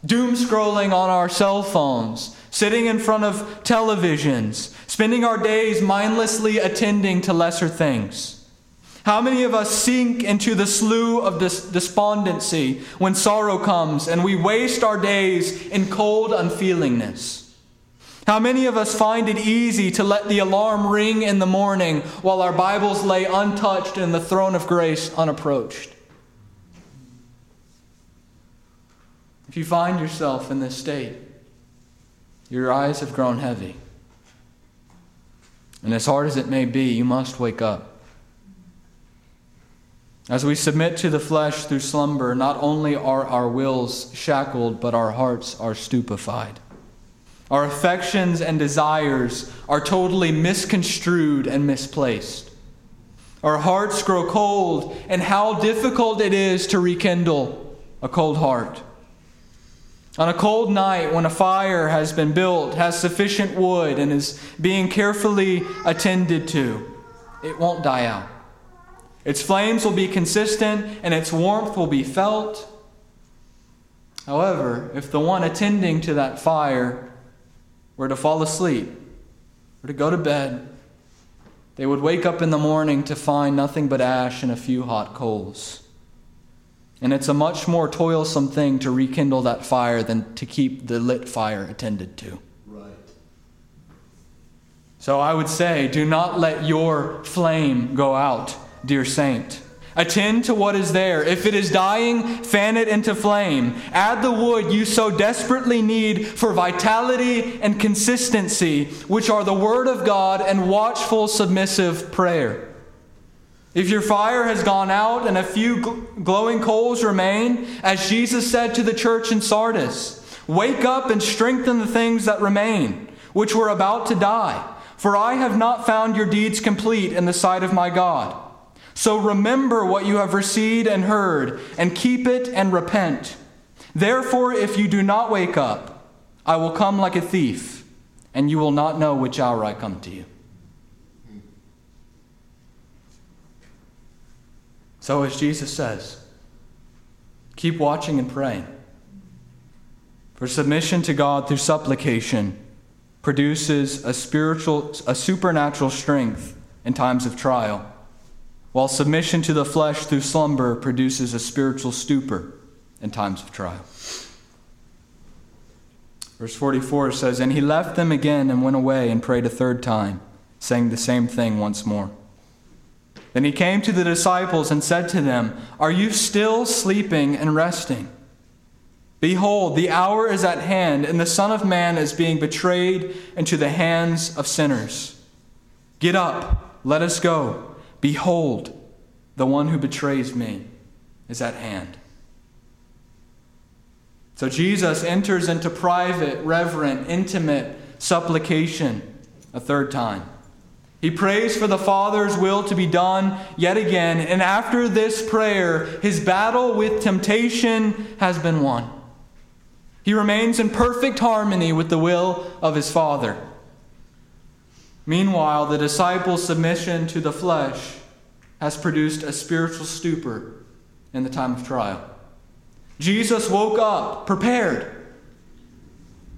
[SPEAKER 1] doom scrolling on our cell phones, sitting in front of televisions, spending our days mindlessly attending to lesser things? How many of us sink into the slough of despondency when sorrow comes and we waste our days in cold unfeelingness? How many of us find it easy to let the alarm ring in the morning while our Bibles lay untouched and the throne of grace unapproached? If you find yourself in this state, your eyes have grown heavy. And as hard as it may be, you must wake up. As we submit to the flesh through slumber, not only are our wills shackled, but our hearts are stupefied. Our affections and desires are totally misconstrued and misplaced. Our hearts grow cold, and how difficult it is to rekindle a cold heart. On a cold night, when a fire has been built, has sufficient wood, and is being carefully attended to, it won't die out. Its flames will be consistent, and its warmth will be felt. However, if the one attending to that fire were to fall asleep, or to go to bed, they would wake up in the morning to find nothing but ash and a few hot coals. And it's a much more toilsome thing to rekindle that fire than to keep the lit fire attended to. Right. So I would say, do not let your flame go out, dear saint. Attend to what is there. If it is dying, fan it into flame. Add the wood you so desperately need for vitality and consistency, which are the Word of God and watchful, submissive prayer. If your fire has gone out and a few glowing coals remain, as Jesus said to the church in Sardis, wake up and strengthen the things that remain, which were about to die. For I have not found your deeds complete in the sight of my God. So remember what you have received and heard, and keep it and repent. Therefore, if you do not wake up, I will come like a thief, and you will not know which hour I come to you. So, as Jesus says, keep watching and praying. For submission to God through supplication produces a spiritual, a supernatural strength in times of trial, while submission to the flesh through slumber produces a spiritual stupor in times of trial. Verse 44 says, And he left them again and went away and prayed a third time, saying the same thing once more. Then he came to the disciples and said to them, Are you still sleeping and resting? Behold, the hour is at hand, and the Son of Man is being betrayed into the hands of sinners. Get up, let us go. Behold, the one who betrays me is at hand. So Jesus enters into private, reverent, intimate supplication a third time. He prays for the Father's will to be done yet again, and after this prayer, his battle with temptation has been won. He remains in perfect harmony with the will of his Father. Meanwhile, the disciples' submission to the flesh has produced a spiritual stupor in the time of trial. Jesus woke up prepared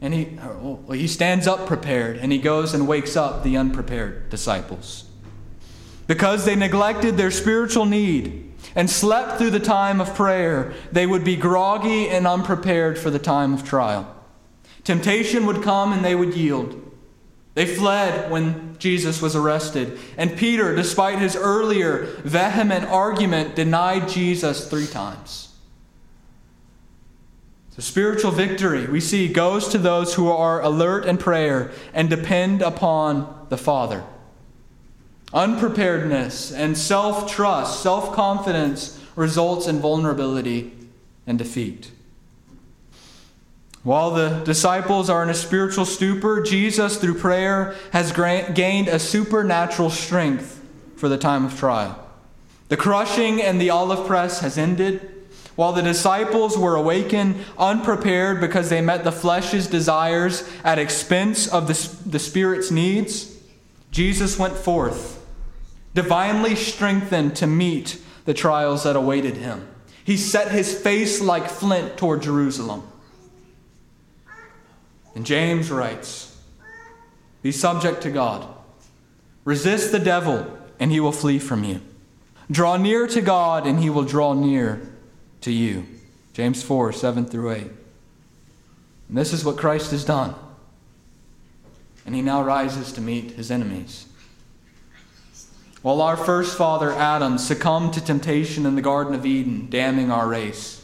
[SPEAKER 1] and he, well, he stands up prepared and he goes and wakes up the unprepared disciples. Because they neglected their spiritual need and slept through the time of prayer, they would be groggy and unprepared for the time of trial. Temptation would come and they would yield. They fled when Jesus was arrested. And Peter, despite his earlier vehement argument, denied Jesus three times. The spiritual victory, we see, goes to those who are alert in prayer and depend upon the Father. Unpreparedness and self trust, self confidence results in vulnerability and defeat. While the disciples are in a spiritual stupor, Jesus, through prayer, has gained a supernatural strength for the time of trial. The crushing and the olive press has ended. While the disciples were awakened unprepared because they met the flesh's desires at expense of the, the Spirit's needs, Jesus went forth, divinely strengthened to meet the trials that awaited him. He set his face like flint toward Jerusalem. And James writes Be subject to God, resist the devil, and he will flee from you. Draw near to God, and he will draw near to you. James 4 7 through 8. And this is what Christ has done. And he now rises to meet his enemies. While our first father Adam succumbed to temptation in the Garden of Eden, damning our race,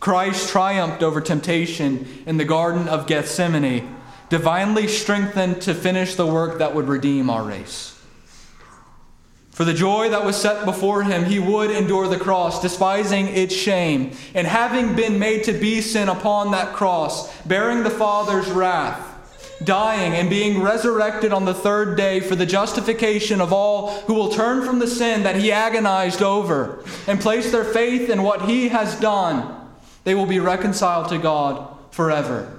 [SPEAKER 1] Christ triumphed over temptation in the Garden of Gethsemane, divinely strengthened to finish the work that would redeem our race. For the joy that was set before him, he would endure the cross, despising its shame, and having been made to be sin upon that cross, bearing the Father's wrath, dying and being resurrected on the third day for the justification of all who will turn from the sin that he agonized over and place their faith in what he has done, they will be reconciled to God forever.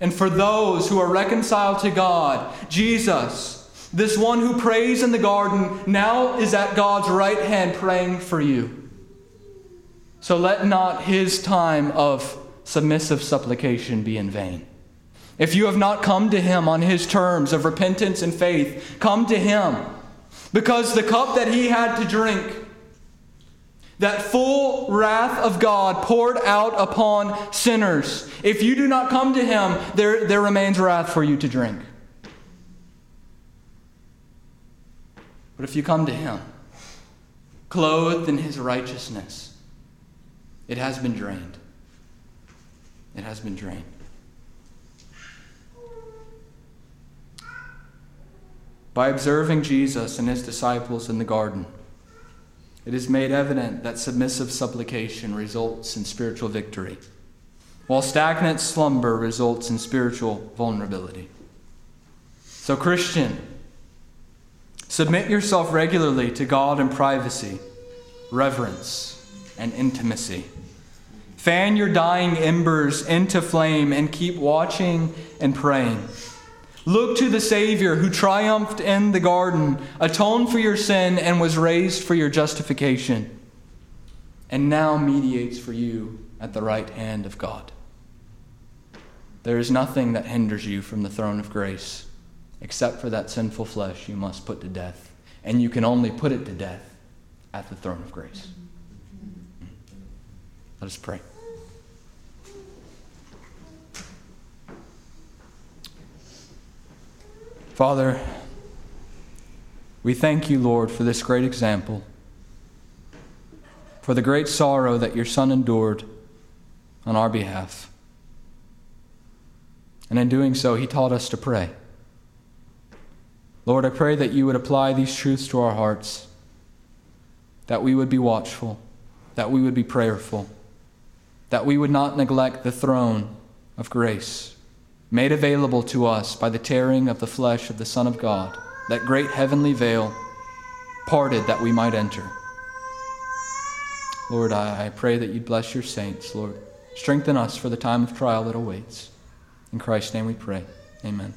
[SPEAKER 1] And for those who are reconciled to God, Jesus, this one who prays in the garden now is at God's right hand praying for you. So let not his time of submissive supplication be in vain. If you have not come to him on his terms of repentance and faith, come to him. Because the cup that he had to drink, that full wrath of God poured out upon sinners, if you do not come to him, there, there remains wrath for you to drink. But if you come to Him, clothed in His righteousness, it has been drained. It has been drained. By observing Jesus and His disciples in the garden, it is made evident that submissive supplication results in spiritual victory, while stagnant slumber results in spiritual vulnerability. So, Christian, Submit yourself regularly to God in privacy, reverence, and intimacy. Fan your dying embers into flame and keep watching and praying. Look to the Savior who triumphed in the garden, atoned for your sin, and was raised for your justification, and now mediates for you at the right hand of God. There is nothing that hinders you from the throne of grace except for that sinful flesh you must put to death. And you can only put it to death at the throne of grace. Let us pray. Father, we thank you, Lord, for this great example, for the great sorrow that your Son endured on our behalf. And in doing so, he taught us to pray. Lord, I pray that you would apply these truths to our hearts, that we would be watchful, that we would be prayerful, that we would not neglect the throne of grace made available to us by the tearing of the flesh of the Son of God, that great heavenly veil parted that we might enter. Lord, I, pray that you'd bless your saints, Lord. Strengthen us for the time of trial that awaits. In Christ's name we pray. Amen.